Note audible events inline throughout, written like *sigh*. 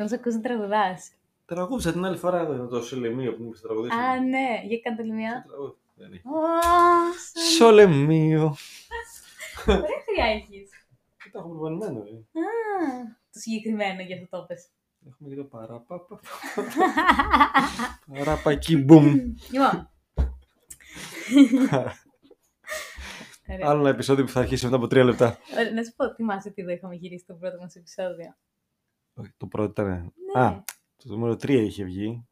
Θα μας ακούσει να τραγουδάς. Τραγούδισα την άλλη φορά εδώ, το Σολεμίο που μου είπες τραγουδίσει. Α, ναι. Για κάντε άλλη μια. Τραγούδι. Δεν είναι. Ω, Σολεμίο. Ωραία χρειά έχεις. Τι το έχω προπονημένο, ε. Α, το συγκεκριμένο για αυτό το πες. Έχουμε και το παραπαπα. Παραπακι μπουμ. Λοιπόν. Ωραία. Άλλο ένα επεισόδιο που θα αρχίσει μετά από τρία λεπτά. Ωραία, Να σου πω, θυμάσαι ότι εδώ είχαμε γυρίσει το πρώτο μας επεισόδιο. Όχι, Το πρώτο ήταν. Ναι. Α, το νούμερο 3 είχε βγει.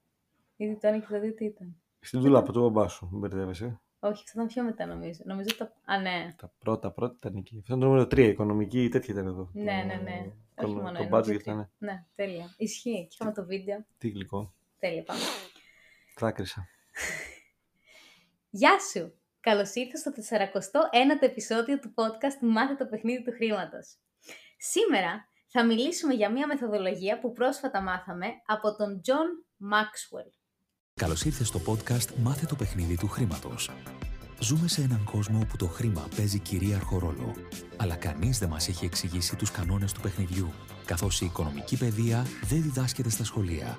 Γιατί το ένα και το δύο τι ήταν; Στην δουλάπα του μπαμπά σου. Μην μπερδεύεσαι. Όχι, αυτό ήταν πιο μετά νομίζω. Νομίζω το. Α, ναι. Τα πρώτα πρώτα ήταν εκεί. Αυτό είναι το νούμερο 3. Οικονομική ή τέτοια ήταν εδώ. Ναι, ναι, ναι. Το, Όχι μόνο το ένα, budget δύο, ήταν. Ναι, τέλεια. Ισχύει. Και είχαμε το βίντεο. Τι γλυκό. Τέλεια, πάμε. Κράκρισα. Γεια σου! Καλώς ήρθατε στο 41ο επεισόδιο του podcast Μάθε το παιχνίδι του χρήματος. Σήμερα θα μιλήσουμε για μια μεθοδολογία που πρόσφατα μάθαμε από τον John Maxwell. Καλώς ήρθες στο podcast Μάθε το παιχνίδι του χρήματος. Ζούμε σε έναν κόσμο όπου το χρήμα παίζει κυρίαρχο ρόλο. Αλλά κανείς δεν μας έχει εξηγήσει τους κανόνες του παιχνιδιού, καθώς η οικονομική παιδεία δεν διδάσκεται στα σχολεία.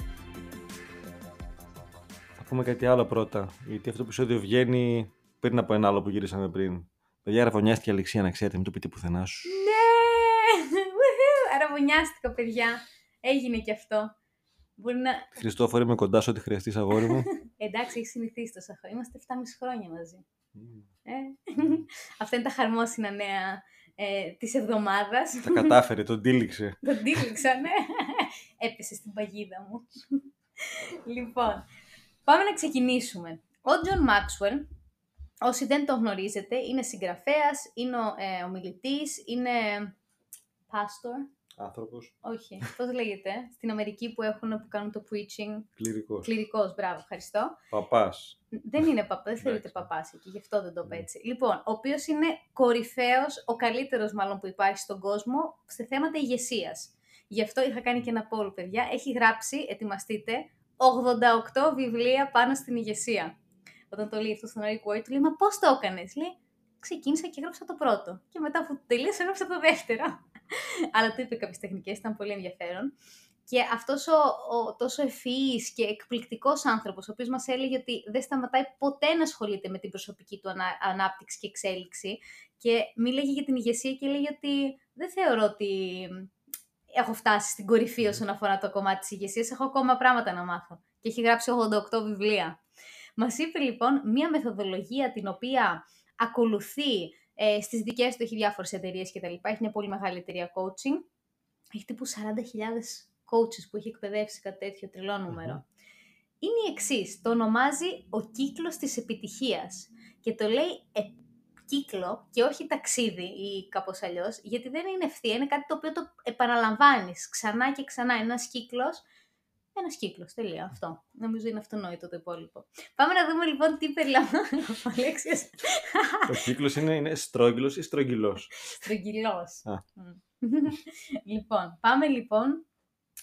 Θα πούμε κάτι άλλο πρώτα. Γιατί αυτό το επεισόδιο βγαίνει πριν από ένα άλλο που γυρίσαμε πριν. Παιδιά, ραβωνιάστηκε η Αλεξία, να ξέρετε, μην το πείτε πουθενά σου. Ναι! *laughs* Woohoo! Αραβωνιάστηκα, παιδιά. Έγινε και αυτό. Μπορεί να... Χριστόφορη, είμαι κοντά σου, ό,τι χρειαστείς, αγόρι μου. *laughs* Εντάξει, έχεις συνηθίσει τόσα χρόνια. Είμαστε 7,5 χρόνια μαζί. Μμμ. Ε; *laughs* Αυτά είναι τα χαρμόσυνα νέα ε, της εβδομάδας. Τα κατάφερε, τον τύλιξε. Τον τύλιξα, ναι. Έπεσε στην παγίδα μου. λοιπόν, πάμε να ξεκινήσουμε. Ο Τζον Μάξουελ, όσοι δεν τον γνωρίζετε, είναι συγγραφέας, είναι ο, ε, ομιλητής, είναι pastor, Άνθρωπος, όχι, πώς λέγεται, *laughs* στην Αμερική που έχουν, που κάνουν το preaching, κληρικός. κληρικός, μπράβο, ευχαριστώ. Παπάς. Δεν είναι παπάς, δεν θεωρείται Εντάξει. παπάς εκεί, γι' αυτό δεν το είπα Ναι. έτσι. Λοιπόν, ο οποίος είναι κορυφαίος, ο καλύτερος μάλλον που υπάρχει στον κόσμο σε θέματα ηγεσίας. Γι' αυτό είχα κάνει και ένα poll, παιδιά. Έχει γράψει, ετοιμαστείτε, 88 βιβλία πάνω στην ηγεσία. Όταν το λέει αυτό στον Eric Ward, του λέει, Μα πώς το έκανες, λέει. Ξεκίνησα και έγραψα το πρώτο. Και μετά που τελείωσα, έγραψα το δεύτερο. *laughs* Αλλά του είπε κάποιες τεχνικές, ήταν πολύ ενδιαφέρον. Και αυτός ο, ο τόσο ευφυής και εκπληκτικός άνθρωπος, ο οποίος μας έλεγε ότι δεν σταματάει ποτέ να ασχολείται με την προσωπική του ανα, ανάπτυξη και εξέλιξη και μίλαγε για την ηγεσία και έλεγε ότι δεν θεωρώ ότι έχω φτάσει στην κορυφή όσον αφορά το κομμάτι της ηγεσίας, έχω ακόμα πράγματα να μάθω. Και έχει γράψει 88 βιβλία. Μας είπε λοιπόν μία μεθοδολογία την οποία ακολουθεί ε, στις δικές του, έχει διάφορες εταιρείες κτλ. Έχει μια πολύ μεγάλη εταιρεία coaching. Έχει τύπου 40.000 coaches που έχει εκπαιδεύσει κάτι τέτοιο τρελό νούμερο. Είναι η εξής. Το ονομάζει ο κύκλος της επιτυχίας. Και το λέει ε, κύκλο και όχι ταξίδι ή κάπως αλλιώς, γιατί δεν είναι ευθεία, είναι κάτι το οποίο το επαναλαμβάνεις ξανά και ξανά. Είναι ένας κύκλος, ένας κύκλος, τελεία, αυτό. Νομίζω είναι αυτονόητο το υπόλοιπο. Πάμε να δούμε λοιπόν τι περιλαμβάνει ο Αλέξιος. Ο κύκλος είναι, είναι στρόγγυλος ή στρογγυλός; Στρογγυλός. Α. Μμ. λοιπόν, πάμε λοιπόν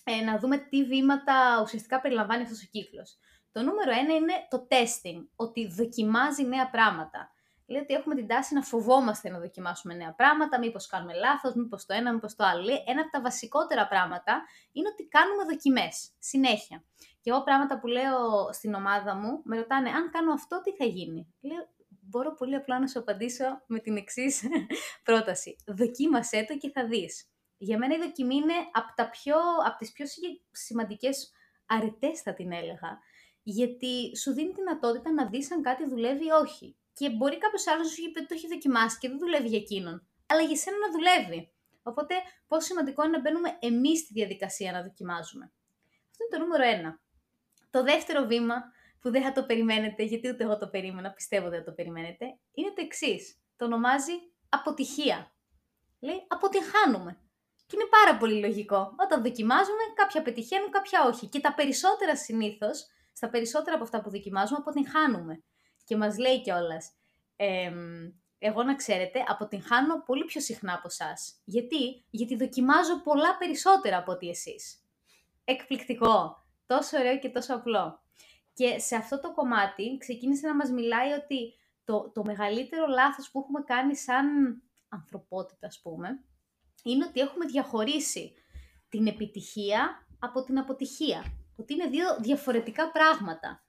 ε, να δούμε τι βήματα ουσιαστικά περιλαμβάνει αυτός ο κύκλος. Το νούμερο ένα είναι το testing, ότι δοκιμάζει νέα πράγματα. Λέει ότι έχουμε την τάση να φοβόμαστε να δοκιμάσουμε νέα πράγματα, μήπως κάνουμε λάθος, μήπως το ένα, μήπως το άλλο. Λέει, ένα από τα βασικότερα πράγματα είναι ότι κάνουμε δοκιμές, συνέχεια. Και εγώ πράγματα που λέω στην ομάδα μου, με ρωτάνε, αν κάνω αυτό, τι θα γίνει; Λέω, μπορώ πολύ απλά να σου απαντήσω με την εξής *laughs* πρόταση. Δοκίμασέ το και θα δεις. Για μένα η δοκιμή είναι από, τα πιο, από τις πιο συγε- σημαντικές αρετές θα την έλεγα. Γιατί σου δίνει τη δυνατότητα να δεις αν κάτι δουλεύει ή όχι. Και μπορεί κάποιος άλλος να σου έχει πει ότι το έχει δοκιμάσει και δεν δουλεύει για εκείνον. Αλλά για σένα να δουλεύει. Οπότε, πόσο σημαντικό είναι να μπαίνουμε εμείς στη διαδικασία να δοκιμάζουμε. Αυτό είναι το νούμερο ένα. Το δεύτερο βήμα που δεν θα το περιμένετε, γιατί ούτε εγώ το περίμενα, πιστεύω δεν θα το περιμένετε, είναι το εξής. Το ονομάζει αποτυχία. Λέει αποτυγχάνουμε. Και είναι πάρα πολύ λογικό. Όταν δοκιμάζουμε, κάποια πετυχαίνουν, κάποια όχι. Και τα περισσότερα συνήθως στα περισσότερα από αυτά που δοκιμάζουμε αποτυγχάνουμε. Και μας λέει κιόλας. εγώ να ξέρετε, αποτυγχάνω πολύ πιο συχνά από εσάς. Γιατί; Γιατί δοκιμάζω πολλά περισσότερα από ότι εσείς. Εκπληκτικό. Τόσο ωραίο και τόσο απλό. Και σε αυτό το κομμάτι ξεκίνησε να μας μιλάει ότι το, το μεγαλύτερο λάθος που έχουμε κάνει σαν ανθρωπότητα, ας πούμε, είναι ότι έχουμε διαχωρίσει την επιτυχία από την αποτυχία. Ότι είναι δύο διαφορετικά πράγματα.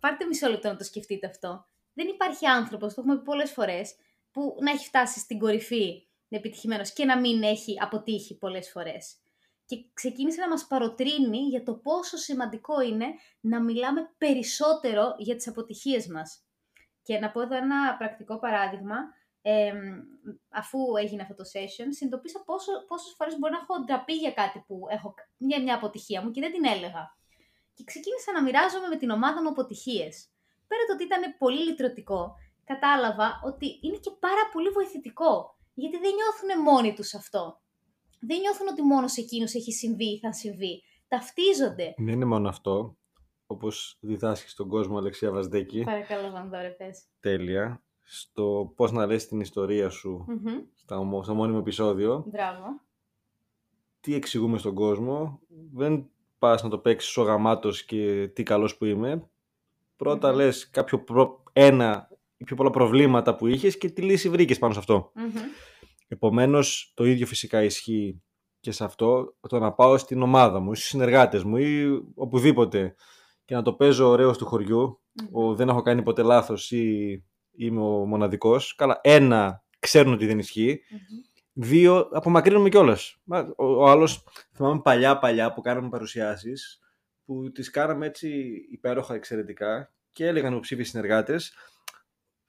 Πάρτε μισό λεπτό να το σκεφτείτε αυτό. Δεν υπάρχει άνθρωπος, το έχουμε πει πολλές φορές, που να έχει φτάσει στην κορυφή επιτυχημένος και να μην έχει αποτύχει πολλές φορές και ξεκίνησε να μας παροτρύνει για το πόσο σημαντικό είναι να μιλάμε περισσότερο για τις αποτυχίες μας. Και να πω εδώ ένα πρακτικό παράδειγμα, ε, αφού έγινε αυτό το session, συνειδητοποίησα πόσο, πόσες φορές μπορεί να έχω ντραπεί για κάτι που έχω, για μια αποτυχία μου και δεν την έλεγα. Και ξεκίνησα να μοιράζομαι με την ομάδα μου αποτυχίες. Πέρα το ότι ήταν πολύ λυτρωτικό, κατάλαβα ότι είναι και πάρα πολύ βοηθητικό, γιατί δεν νιώθουν μόνοι τους αυτό δεν νιώθουν ότι μόνος σε εκείνους έχει συμβεί ή θα συμβεί. Ταυτίζονται. Δεν είναι μόνο αυτό. Όπως διδάσκεις στον κόσμο, Αλεξία Βαζδέκη. Παρακαλώ, Βανδόρε, πες. Τέλεια. Στο πώς να λες την ιστορία σου mm-hmm. στο μόνιμο επεισόδιο. Μπράβο. Τι εξηγούμε στον κόσμο. Δεν πας να το παίξεις ο γαμάτος και τι καλός που είμαι. Πρώτα mm-hmm. λες κάποιο ένα ή πιο πολλά προβλήματα που είχες και τι λύση βρήκες πάνω σε αυτό. Επομένως, το ίδιο φυσικά ισχύει και σε αυτό, το να πάω στην ομάδα μου ή στους συνεργάτες μου ή οπουδήποτε και να το παίζω ωραίο του χωριού, ο, δεν έχω κάνει ποτέ λάθος ή είμαι ο μοναδικός. Καλά, ένα, ξέρουν ότι δεν ισχυει Δύο, απομακρύνουμε κιόλας. Ο, ο άλλος, θυμάμαι παλιά παλιά που κάναμε παρουσιάσεις, που τις κάναμε έτσι υπέροχα εξαιρετικά και έλεγαν υποψήφιοι συνεργάτες,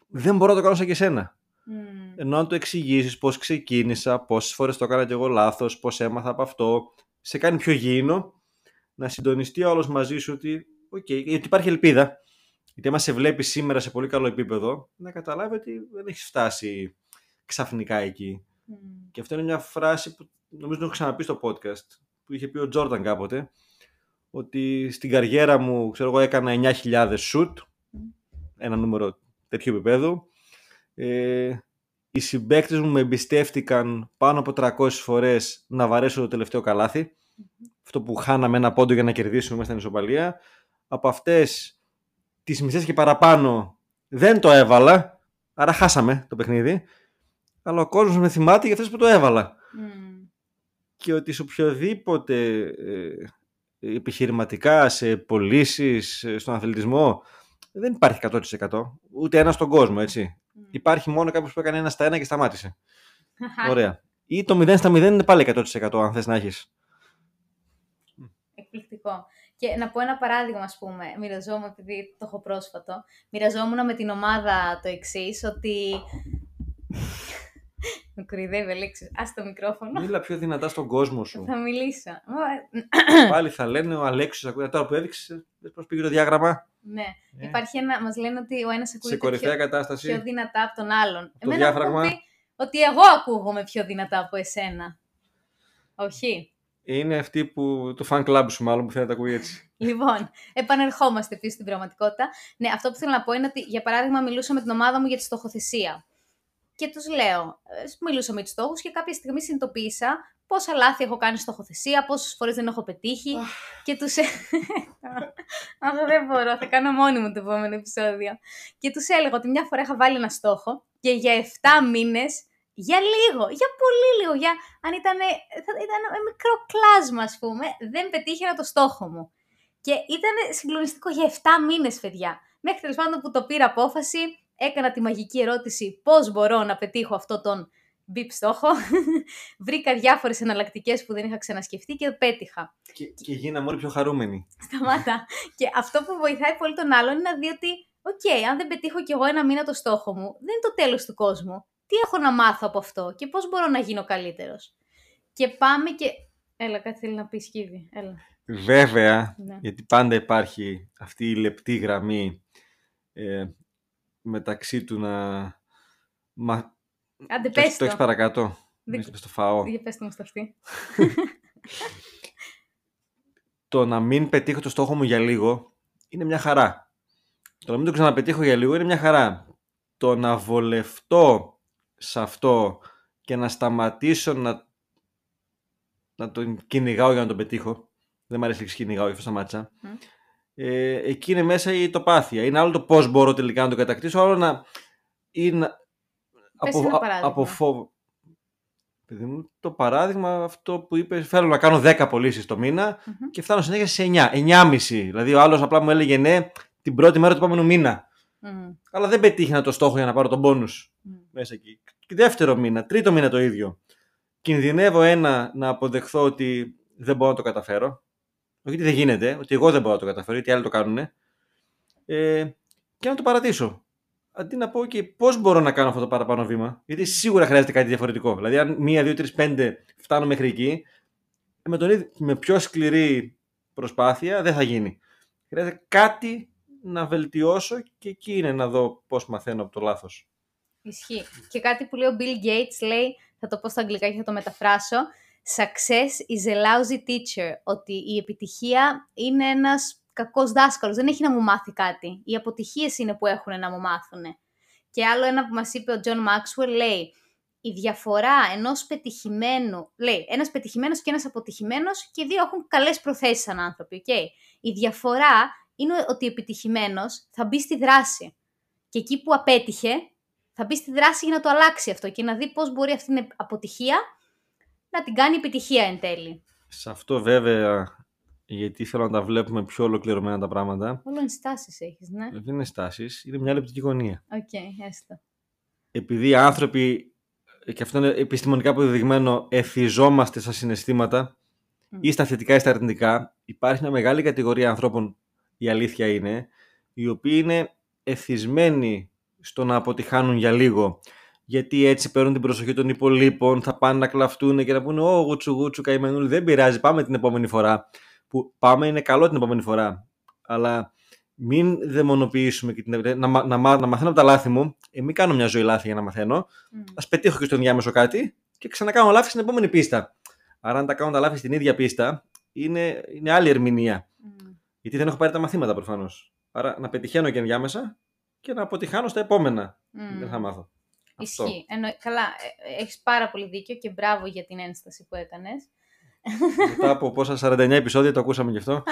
δεν μπορώ να το κάνω σαν και εσένα. Mm. Ενώ αν το εξηγήσεις πώς ξεκίνησα, πόσες φορές το έκανα και εγώ λάθος, πώς έμαθα από αυτό, σε κάνει πιο γήινο να συντονιστεί ο άλλος μαζί σου ότι, okay, γιατί υπάρχει ελπίδα. Γιατί άμα σε βλέπει σήμερα σε πολύ καλό επίπεδο, να καταλάβει ότι δεν έχεις φτάσει ξαφνικά εκεί. Mm. Και αυτό είναι μια φράση που νομίζω το έχω ξαναπεί στο podcast, που είχε πει ο Τζόρνταν κάποτε, ότι στην καριέρα μου, ξέρω εγώ, έκανα 9.000 shoot, mm. ένα νούμερο τέτοιου επίπεδου, ε, οι συμπαίκτες μου με εμπιστεύτηκαν πάνω από 300 φορές να βαρέσω το τελευταίο Αυτό που χάναμε ένα πόντο για να κερδίσουμε μέσα στην ισοπαλία. Από αυτές τις μισές και παραπάνω δεν το έβαλα. Άρα χάσαμε το παιχνίδι. Αλλά ο κόσμος με θυμάται για αυτές που το έβαλα. Και ότι σε οποιοδήποτε ε, επιχειρηματικά, σε πωλήσεις, στον αθλητισμό δεν υπάρχει 100%. Ούτε ένας στον κόσμο, έτσι. Υπάρχει μόνο κάποιος που έκανε ένα στα ένα και σταμάτησε. Ωραία. Ή το 0 στα 0 είναι πάλι 100% αν θες να έχεις. Εκπληκτικό. Και να πω ένα παράδειγμα, ας πούμε, μοιραζόμουν, επειδή το έχω πρόσφατο, μοιραζόμουν με την ομάδα το εξής, ότι με κορυδεύει, Αλέξης. Α το μικρόφωνο. Μίλα πιο δυνατά στον κόσμο σου. Θα μιλήσω. *clears throat* Πάλι θα λένε ο Αλέξης, ακούει τώρα που έδειξες, πώ πήγε το διάγραμμα. Ναι. Ε. Υπάρχει ένα, μας λένε ότι ο ένας ακούγεται Σε κορυφαία πιο, κατάσταση. πιο δυνατά από τον άλλον. Το Εμένα διάφραγμα. Πει ότι εγώ ακούγομαι πιο δυνατά από εσένα. Όχι. Είναι αυτή που το fan club σου μάλλον που θέλει να τα ακούει έτσι. *laughs* λοιπόν, επανερχόμαστε πίσω στην πραγματικότητα. Ναι, αυτό που θέλω να πω είναι ότι, για παράδειγμα, μιλούσα με την ομάδα μου για τη στοχοθεσία και τους λέω, ε, μιλούσα με τους στόχους και κάποια στιγμή συνειδητοποίησα πόσα λάθη έχω κάνει στοχοθεσία, πόσες φορές δεν έχω πετύχει και τους... *laughs* Αυτό δεν μπορώ, θα κάνω μόνη μου το επόμενο επεισόδιο. Και τους έλεγα ότι μια φορά είχα βάλει ένα στόχο και για 7 μήνες για λίγο, για πολύ λίγο, για αν ήταν, ήταν ένα μικρό κλάσμα ας πούμε, δεν πετύχαινα το στόχο μου. Και ήταν συγκλονιστικό για 7 μήνες, παιδιά. Μέχρι τέλος πάντων που το πήρα απόφαση, έκανα τη μαγική ερώτηση πώς μπορώ να πετύχω αυτό τον μπιπ στόχο. *laughs* Βρήκα διάφορες εναλλακτικές που δεν είχα ξανασκεφτεί και πέτυχα. Και, και γίναμε όλοι πιο χαρούμενοι. Σταμάτα. και αυτό που βοηθάει πολύ τον άλλον είναι να δει ότι, οκ, αν δεν πετύχω κι εγώ ένα μήνα το στόχο μου, δεν είναι το τέλος του κόσμου. Τι έχω να μάθω από αυτό και πώς μπορώ να γίνω καλύτερος; Και πάμε και... Έλα, κάτι θέλει να πει σκύβι. Έλα. Βέβαια, ναι. γιατί πάντα υπάρχει αυτή η λεπτή γραμμή ε, μεταξύ του να... Μα... Άντε, πες το. Το έχεις παρακάτω. Δεν το φάω. Για πες το μου στο αυτή. το να μην πετύχω το στόχο μου για λίγο είναι μια χαρά. Το να μην το ξαναπετύχω για λίγο είναι μια χαρά. Το να βολευτώ σε αυτό και να σταματήσω να, να τον κυνηγάω για να τον πετύχω. Δεν μου αρέσει να κυνηγάω, γι' αυτό σταμάτησα. Μμ. Ε, εκεί είναι μέσα η τοπάθεια. Είναι άλλο το πώς μπορώ τελικά να το κατακτήσω, άλλο να. ή να Πες από, ένα α- παράδειγμα. από φόβο. Παιδί μου, το παράδειγμα αυτό που είπες, θέλω να κάνω 10 πωλήσεις το μήνα Μμμ. και φτάνω συνέχεια σε 9, 9,5. Δηλαδή ο άλλος απλά μου έλεγε ναι την πρώτη μέρα του επόμενου μήνα. Μμμ. Αλλά δεν πετύχαινα το στόχο για να πάρω τον πόνους Μμμ. μέσα εκεί. Και δεύτερο μήνα, τρίτο μήνα το ίδιο. Κινδυνεύω ένα να αποδεχθώ ότι δεν μπορώ να το καταφέρω. Όχι ότι δεν γίνεται, ότι εγώ δεν μπορώ να το καταφέρω, γιατί άλλοι το κάνουν. Ε, και να το παρατήσω. Αντί να πω και πώς μπορώ να κάνω αυτό το παραπάνω βήμα, γιατί σίγουρα χρειάζεται κάτι διαφορετικό. Δηλαδή, αν μία, δύο, τρεις, πέντε φτάνω μέχρι εκεί, με, τον, ίδιο- με πιο σκληρή προσπάθεια δεν θα γίνει. Χρειάζεται κάτι να βελτιώσω και εκεί είναι να δω πώς μαθαίνω από το λάθος. Ισχύει. Και κάτι που λέει ο Bill Gates λέει, θα το πω στα αγγλικά και θα το μεταφράσω, Success is a lousy teacher. Ότι η επιτυχία είναι ένας κακός δάσκαλος. Δεν έχει να μου μάθει κάτι. Οι αποτυχίες είναι που έχουν να μου μάθουν. Και άλλο ένα που μας είπε ο John Maxwell λέει, η διαφορά ενός πετυχημένου, λέει, ένας πετυχημένος και ένας αποτυχημένος και οι δύο έχουν καλές προθέσεις σαν άνθρωποι, οκ. Η διαφορά είναι ότι ο επιτυχημένος θα μπει στη δράση. Και εκεί που απέτυχε, θα μπει στη δράση για να το αλλάξει αυτό και να δει πώς μπορεί αυτή την αποτυχία να την κάνει επιτυχία εν τέλει. Σε αυτό βέβαια, γιατί θέλω να τα βλέπουμε πιο ολοκληρωμένα τα πράγματα, Όλο ενστάσεις έχεις, ναι. δεν είναι ενστάσεις, είναι μια οπτική γωνία. Οκ, έστω. Επειδή οι άνθρωποι, και αυτό είναι επιστημονικά αποδεδειγμένο, εθιζόμαστε στα συναισθήματα Μμ. ή στα θετικά ή στα αρνητικά, υπάρχει μια μεγάλη κατηγορία ανθρώπων, η αλήθεια είναι, οι οποίοι είναι εθισμένοι στο να αποτυχάνουν για λίγο. Γιατί έτσι παίρνουν την προσοχή των υπολείπων, θα πάνε να κλαφτούν και να πούνε Ω, γουτσου γουτσου, καημενούλη, δεν πειράζει, πάμε την επόμενη φορά. Που πάμε είναι καλό την επόμενη φορά. Αλλά μην δαιμονοποιήσουμε και την... να, μα- να, μα- να μαθαίνω από τα λάθη μου. Ε, μην κάνω μια ζωή λάθη για να μαθαίνω. Μμ. Α πετύχω και στον διάμεσο κάτι και ξανακάνω λάθη στην επόμενη πίστα. Άρα, αν τα κάνω τα λάθη στην ίδια πίστα, είναι, είναι άλλη ερμηνεία. Μμ. Γιατί δεν έχω πάρει τα μαθήματα προφανώς. Άρα, να πετυχαίνω και ενδιάμεσα και να αποτυχάνω στα επόμενα. Μμ. Δεν θα μάθω. Αυτό. Ισχύει. Εννο... Καλά, ε, έχεις πάρα πολύ δίκιο και μπράβο για την ένσταση που έκανες. Μετά από πόσα 49 επεισόδια το ακούσαμε γι' αυτό. *laughs*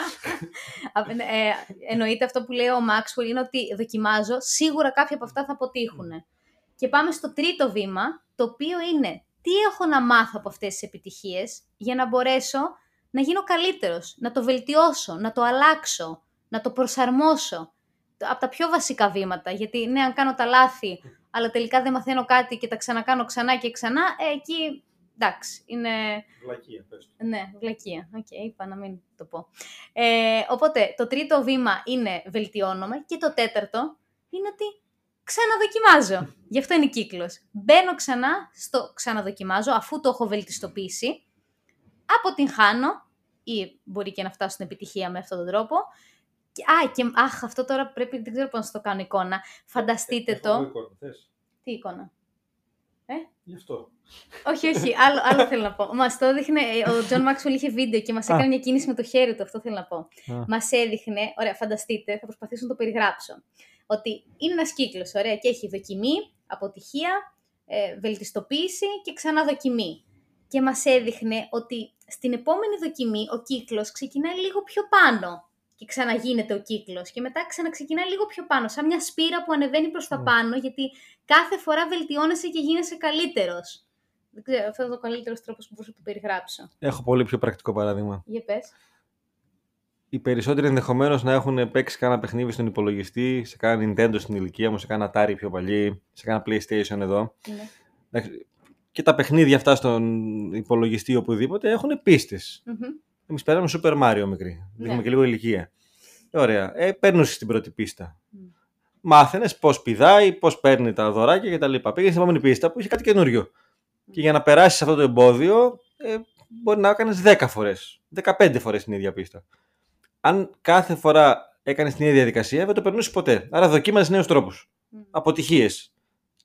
Α, ε, εννοείται αυτό που λέει ο Maxwell είναι ότι δοκιμάζω, σίγουρα κάποια από αυτά θα αποτύχουν. Και πάμε στο τρίτο βήμα, το οποίο είναι τι έχω να μάθω από αυτές τις επιτυχίες για να μπορέσω να γίνω καλύτερος, να το βελτιώσω, να το αλλάξω, να το προσαρμόσω. Από τα πιο βασικά βήματα, γιατί ναι, αν κάνω τα λάθη, αλλά τελικά δεν μαθαίνω κάτι και τα ξανακάνω ξανά και ξανά, ε, εκεί εντάξει, είναι Βλακεία, πες. ναι, βλακεία. Οκ, είπα να μην το πω. Ε, οπότε, το τρίτο βήμα είναι βελτιώνομαι και το τέταρτο είναι ότι ξαναδοκιμάζω. *laughs* Γι' αυτό είναι κύκλος. Μπαίνω ξανά στο ξαναδοκιμάζω αφού το έχω βελτιστοποιήσει, αποτυγχάνω ή μπορεί και να φτάσω στην επιτυχία με αυτόν τον τρόπο. Και, α, και, αχ, αυτό τώρα πρέπει, δεν ξέρω πώς να στο κάνω εικόνα. Φανταστείτε το. Τι εικόνα; Γι' αυτό. Όχι, όχι, άλλο, άλλο θέλω να πω. Μας το έδειχνε, ε, ο Τζον Μάξουελ είχε βίντεο και μας Α. έκανε μια κίνηση με το χέρι του, αυτό θέλω να πω. Α. Μας έδειχνε, ωραία, φανταστείτε, θα προσπαθήσω να το περιγράψω. Ότι είναι ένας κύκλος, ωραία, και έχει δοκιμή, αποτυχία, ε, βελτιστοποίηση και ξανά δοκιμή. Και μας έδειχνε ότι στην επόμενη δοκιμή ο κύκλος ξεκινάει λίγο πιο πάνω και ξαναγίνεται ο κύκλος. Και μετά ξαναξεκινάει λίγο πιο πάνω, σαν μια σπήρα που ανεβαίνει προς τα Mm. πάνω, γιατί κάθε φορά βελτιώνεσαι και γίνεσαι καλύτερος. Δεν ξέρω, αυτό είναι ο καλύτερος τρόπος που μπορούσα να το περιγράψω. Έχω πολύ πιο πρακτικό παράδειγμα. Για πες. Οι περισσότεροι ενδεχομένως να έχουν παίξει κάνα παιχνίδι στον υπολογιστή, σε κάνα Nintendo στην ηλικία μου, σε κάνα Atari πιο παλιή, σε κάνα PlayStation εδώ. Είναι. Εντάξει, Και τα παιχνίδια αυτά στον υπολογιστή ή οπουδήποτε έχουν πίστες. Μμμ. Εμείς παίρνουμε Super Mario μικρή. Δείχνουμε Ναι. και λίγο ηλικία. Ε, Ωραία. Ε, παίρνει στην πρώτη πίστα. Μμ. Μάθαινες πώς πηδάει, πώς παίρνει τα δωράκια κτλ. Πήγες στην επόμενη πίστα που είχε κάτι καινούριο. Και για να περάσεις αυτό το εμπόδιο, ε, μπορεί να έκανες 10 φορές, 15 φορές την ίδια πίστα. Αν κάθε φορά έκανες την ίδια διαδικασία, δεν το περνούσες ποτέ. Άρα δοκίμαζες νέους τρόπους. Μμ. Αποτυχίες.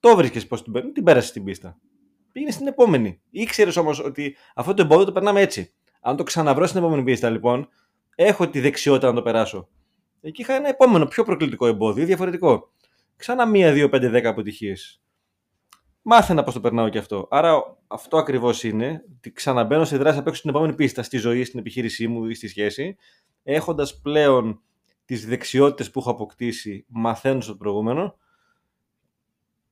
Το βρίσκες πώς την παίρνεις, την πέρασες την πίστα. Πήγαινες στην επόμενη. Ήξερες όμως ότι αυτό το εμπόδιο το περνάμε έτσι. Αν το ξαναβρω στην επόμενη πίστα, λοιπόν, έχω τη δεξιότητα να το περάσω. Εκεί είχα ένα επόμενο πιο προκλητικό εμπόδιο, διαφορετικό. Ξανά μία, δύο, πέντε, δέκα αποτυχίες. Μάθαινα πώς το περνάω και αυτό. Άρα αυτό ακριβώς είναι ότι ξαναμπαίνω σε δράση απ' έξω στην επόμενη πίστα, στη ζωή, στην επιχείρησή μου ή στη σχέση, έχοντας πλέον τις δεξιότητες που έχω αποκτήσει μαθαίνοντας το προηγούμενο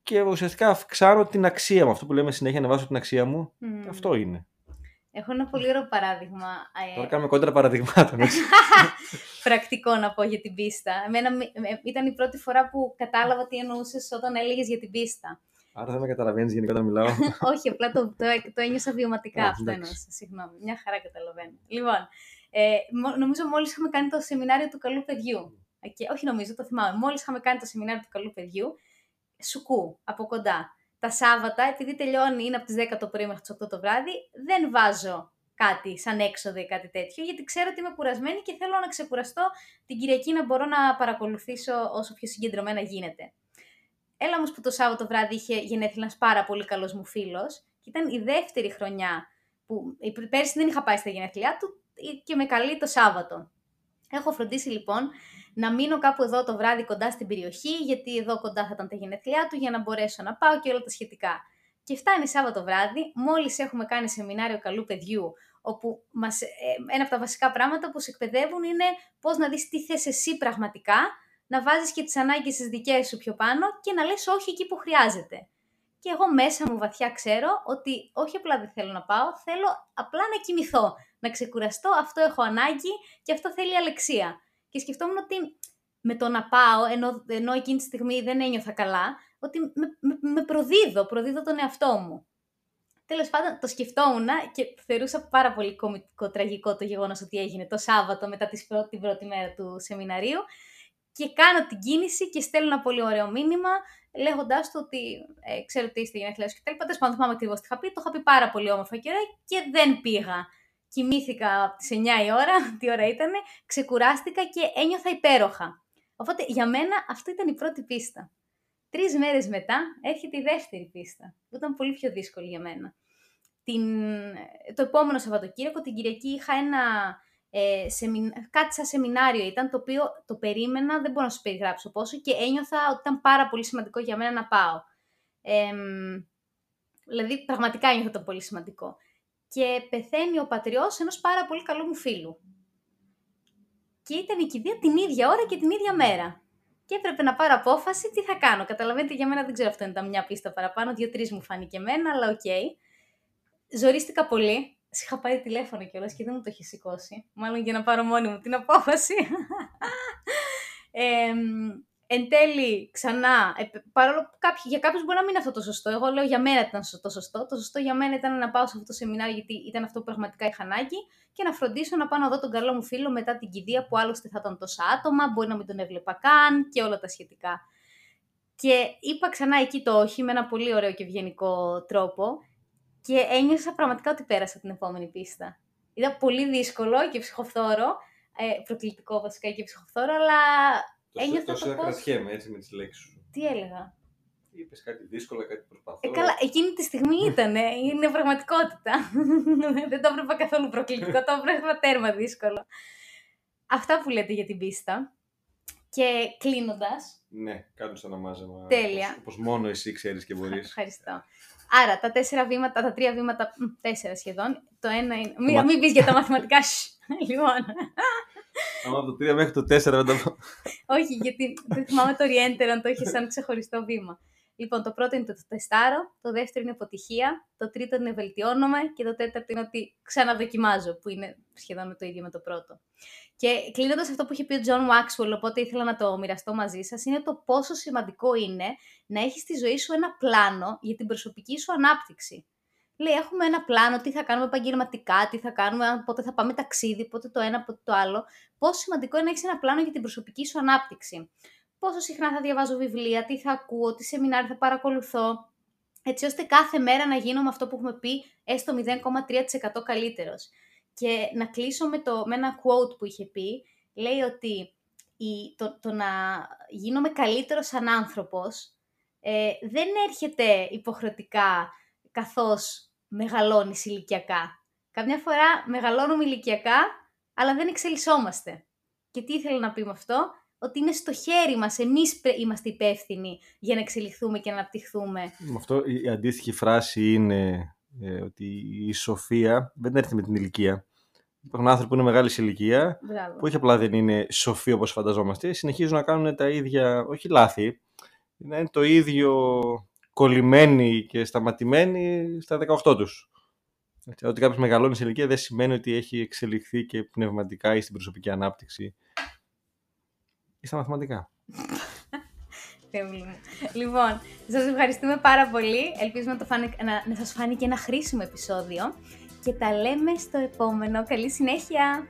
και ουσιαστικά αυξάνω την αξία μου. Αυτό που λέμε συνέχεια να βάζω την αξία μου, Μμμ. αυτό είναι. Έχω ένα πολύ ωραίο παράδειγμα. ε, Τώρα κάνουμε κόντρα παραδειγμάτων. έτσι. *laughs* πρακτικό να πω για την πίστα. Εμένα μη- ε, ήταν η πρώτη φορά που κατάλαβα τι εννοούσες όταν έλεγες για την πίστα. Άρα δεν με καταλαβαίνεις γενικά όταν μιλάω. *laughs* Όχι, απλά το, το, το ένιωσα βιωματικά Α, αυτό εντάξει. εννοούσα. Συγγνώμη. Μια χαρά καταλαβαίνω. Λοιπόν, ε, μο- νομίζω μόλις είχαμε κάνει το σεμινάριο του καλού παιδιού. Ε, Και, όχι νομίζω, το θυμάμαι. Μόλις είχαμε κάνει το σεμινάριο του καλού παιδιού, σουκού από κοντά. Τα Σάββατα, επειδή τελειώνει, είναι από τις 10 το πρωί μέχρι τις 8 το βράδυ, δεν βάζω κάτι σαν έξοδο ή κάτι τέτοιο, γιατί ξέρω ότι είμαι κουρασμένη και θέλω να ξεκουραστώ την Κυριακή να μπορώ να παρακολουθήσω όσο πιο συγκεντρωμένα γίνεται. Έλα όμως που το Σάββατο βράδυ είχε γενέθλια ένας πάρα πολύ καλός μου φίλος και ήταν η δεύτερη χρονιά που η πρι- πέρσι δεν είχα πάει στα γενέθλιά του και με καλεί το Σάββατο. Έχω φροντίσει λοιπόν να μείνω κάπου εδώ το βράδυ κοντά στην περιοχή, γιατί εδώ κοντά θα ήταν τα γενέθλιά του, για να μπορέσω να πάω και όλα τα σχετικά. Και φτάνει Σάββατο βράδυ, μόλις έχουμε κάνει σεμινάριο καλού παιδιού, όπου μας, ε, ένα από τα βασικά πράγματα που σε εκπαιδεύουν είναι πώς να δεις τι θες εσύ πραγματικά, να βάζεις και τις ανάγκες τις δικές σου πιο πάνω και να λες όχι εκεί που χρειάζεται. Και εγώ μέσα μου βαθιά ξέρω ότι όχι απλά δεν θέλω να πάω, θέλω απλά να κοιμηθώ, να ξεκουραστώ, αυτό έχω ανάγκη και αυτό θέλει αλεξία. Και σκεφτόμουν ότι με το να πάω, ενώ, ενώ εκείνη τη στιγμή δεν ένιωθα καλά, ότι με, με, με προδίδω, προδίδω τον εαυτό μου. Τέλος πάντων, το σκεφτόμουν και θεωρούσα πάρα πολύ κομικό, τραγικό το γεγονός ότι έγινε το Σάββατο μετά τις πρώτη, την πρώτη μέρα του σεμιναρίου. Και κάνω την κίνηση και στέλνω ένα πολύ ωραίο μήνυμα, λέγοντάς του ότι ε, ξέρω ότι είστε γενέθλιας σου και τα λοιπά. Τέλος πάντων, θυμάμαι ακριβώς τι είχα πει. Το είχα πει πάρα πολύ όμορφα και ωραία και δεν πήγα. Κοιμήθηκα από τις 9 η ώρα, *laughs* τι ώρα ήταν, ξεκουράστηκα και ένιωθα υπέροχα. Οπότε για μένα αυτή ήταν η πρώτη πίστα. Τρεις μέρες μετά έρχεται η δεύτερη πίστα, που ήταν πολύ πιο δύσκολη για μένα. Την... Το επόμενο Σαββατοκύριακο, την Κυριακή, είχα ένα ε, σεμι... κάτι σαν σεμινάριο ήταν, το οποίο το περίμενα, δεν μπορώ να σου περιγράψω πόσο και ένιωθα ότι ήταν πάρα πολύ σημαντικό για μένα να πάω. Ε, δηλαδή, πραγματικά ένιωθα το πολύ σημαντικό. Και πεθαίνει ο πατριός ενός πάρα πολύ καλού μου φίλου. Και ήταν η κηδεία την ίδια ώρα και την ίδια μέρα. Και έπρεπε να πάρω απόφαση τι θα κάνω. Καταλαβαίνετε, για μένα δεν ξέρω αυτό ήταν μια πίστα παραπάνω. Δύο-τρεις μου φάνηκε εμένα, αλλά οκ. Ζορίστηκα πολύ. Σ' είχα πάρει τηλέφωνο κιόλας και δεν μου το είχε σηκώσει. Μάλλον για να πάρω μόνη μου την απόφαση. *laughs* ε, εν τέλει, ξανά, ε, παρόλο που κάποιοι, για κάποιους μπορεί να μην είναι αυτό το σωστό. Εγώ λέω για μένα ήταν το σωστό. Το σωστό για μένα ήταν να πάω σε αυτό το σεμινάριο γιατί ήταν αυτό που πραγματικά είχα ανάγκη και να φροντίσω να πάω να δω τον καλό μου φίλο μετά την κηδεία που άλλωστε θα ήταν τόσα άτομα, μπορεί να μην τον έβλεπα καν και όλα τα σχετικά. Και είπα ξανά εκεί το όχι με ένα πολύ ωραίο και ευγενικό τρόπο και ένιωσα πραγματικά ότι πέρασα την επόμενη πίστα. Ήταν πολύ δύσκολο και ψυχοφθόρο, ε, προκλητικό βασικά και ψυχοφθόρο, αλλά ένιωθα το πώς... κρατιέμαι έτσι με τις λέξεις σου. Τι έλεγα; Είπες κάτι δύσκολο, κάτι προσπαθώ. Ε, καλά, εκείνη τη στιγμή ήταν, είναι πραγματικότητα. *laughs* Δεν το έβλεπα καθόλου προκλητικό, το έβλεπα τέρμα δύσκολο. Αυτά που λέτε για την πίστα. Και κλείνοντας. Ναι, κάνω σαν ένα μάζεμα. Τέλεια. Όπως, όπως μόνο εσύ ξέρεις και μπορείς. *laughs* Ευχαριστώ. Άρα, τα τέσσερα βήματα, τα τρία βήματα, μ, τέσσερα σχεδόν. Το ένα είναι. Μην, Μα- μην πεις για τα μαθηματικά. *laughs* σ. λοιπόν. Άμα από το 3 μέχρι το 4 δεν τα πω. Όχι, γιατί δεν θυμάμαι το Orienter αν το είχε σαν ξεχωριστό βήμα. Λοιπόν, το πρώτο είναι το τεστάρω, το δεύτερο είναι αποτυχία, το τρίτο είναι βελτιώνομαι και το τέταρτο είναι ότι ξαναδοκιμάζω, που είναι σχεδόν το ίδιο με το πρώτο. Και κλείνοντας αυτό που είχε πει ο John Maxwell, οπότε ήθελα να το μοιραστώ μαζί σας, είναι το πόσο σημαντικό είναι να έχεις στη ζωή σου ένα πλάνο για την προσωπική σου ανάπτυξη. Λέει, έχουμε ένα πλάνο, τι θα κάνουμε επαγγελματικά, τι θα κάνουμε, πότε θα πάμε ταξίδι, πότε το ένα, πότε το άλλο. Πόσο σημαντικό είναι να έχεις ένα πλάνο για την προσωπική σου ανάπτυξη. Πόσο συχνά θα διαβάζω βιβλία, τι θα ακούω, τι σεμινάρια θα παρακολουθώ, έτσι ώστε κάθε μέρα να γίνω με αυτό που έχουμε πει έστω 0,3% καλύτερος. Και να κλείσω με, το, με ένα quote που είχε πει, λέει ότι η, το, το να γίνομαι καλύτερος σαν άνθρωπος ε, δεν έρχεται υποχρεωτικά καθώς μεγαλώνεις ηλικιακά. Καμιά φορά μεγαλώνουμε ηλικιακά, αλλά δεν εξελισσόμαστε. Και τι ήθελα να πει με αυτό, ότι είναι στο χέρι μας, εμείς είμαστε υπεύθυνοι για να εξελιχθούμε και να αναπτυχθούμε. Με αυτό η αντίστοιχη φράση είναι ε, ότι η σοφία δεν έρθει με την ηλικία. Υπάρχουν άνθρωποι που είναι μεγάλης ηλικία, Μπράβο. που όχι απλά δεν είναι σοφοί όπως φανταζόμαστε, συνεχίζουν να κάνουν τα ίδια, όχι λάθη, να είναι το ίδιο κολλημένοι και σταματημένοι στα 18 τους. Έτσι, Ότι κάποιος μεγαλώνει σε ηλικία δεν σημαίνει ότι έχει εξελιχθεί και πνευματικά ή στην προσωπική ανάπτυξη ή στα μαθηματικά. Θεούλη μου. Λοιπόν, σας ευχαριστούμε πάρα πολύ. Ελπίζουμε να, το φάνε, να, να σας φάνηκε ένα χρήσιμο επεισόδιο. Και τα λέμε στο επόμενο. Καλή συνέχεια!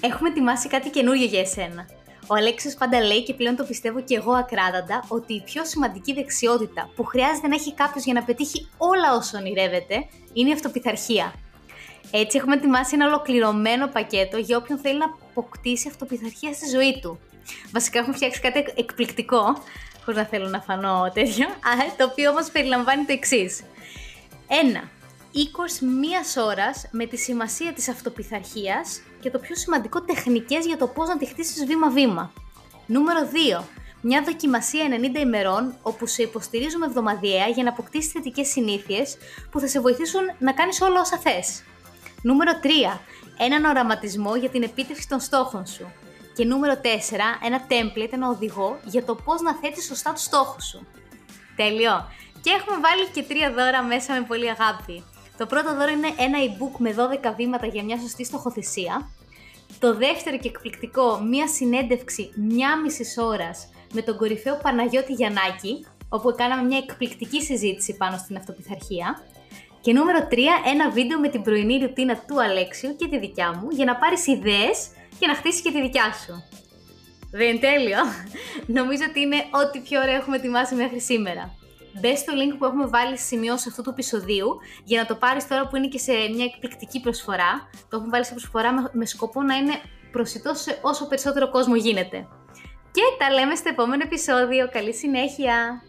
Έχουμε ετοιμάσει κάτι καινούριο για εσένα. Ο Αλέξης πάντα λέει και πλέον το πιστεύω και εγώ ακράδαντα ότι η πιο σημαντική δεξιότητα που χρειάζεται να έχει κάποιος για να πετύχει όλα όσα ονειρεύεται είναι η αυτοπιθαρχία. Έτσι έχουμε ετοιμάσει ένα ολοκληρωμένο πακέτο για όποιον θέλει να αποκτήσει αυτοπιθαρχία στη ζωή του. Βασικά έχουμε φτιάξει κάτι εκ- εκπληκτικό, χωρίς να θέλω να φανώ τέτοιο, *laughs* α, το οποίο όμως περιλαμβάνει το εξής. Ένα, οίκος μίας ώρας με τη σημασία της αυτοπιθαρχίας και το πιο σημαντικό τεχνικές για το πώς να τη χτίσεις βήμα-βήμα. Νούμερο 2. Μια δοκιμασία 90 ημερών όπου σε υποστηρίζουμε εβδομαδιαία για να αποκτήσεις θετικές συνήθειες που θα σε βοηθήσουν να κάνεις όλα όσα θες. Νούμερο 3. Έναν οραματισμό για την επίτευξη των στόχων σου. Και νούμερο 4. Ένα template, ένα οδηγό για το πώς να θέτεις σωστά τους στόχους σου. Τέλειο. Και έχουμε βάλει και τρία δώρα μέσα με πολύ αγάπη. Το πρώτο δώρο είναι ένα e-book με 12 βήματα για μια σωστή στοχοθεσία. Το δεύτερο και εκπληκτικό, μία συνέντευξη μία μισής ώρας με τον κορυφαίο Παναγιώτη Γιαννάκη, όπου κάναμε μια εκπληκτική συζήτηση πάνω στην αυτοπιθαρχία. Και νούμερο 3, ένα βίντεο με την πρωινή ρουτίνα του Αλέξιου και τη δικιά μου για να πάρεις ιδέες και να χτίσεις και τη δικιά σου. Δεν είναι τέλειο. *laughs* Νομίζω ότι είναι ό,τι πιο ωραίο έχουμε ετοιμάσει μέχρι σήμερα. Μπες στο link που έχουμε βάλει στη σημειώση αυτού του επεισοδίου για να το πάρεις τώρα που είναι και σε μια εκπληκτική προσφορά. Το έχουμε βάλει σε προσφορά με, με σκοπό να είναι προσιτός σε όσο περισσότερο κόσμο γίνεται. Και τα λέμε στο επόμενο επεισόδιο. Καλή συνέχεια!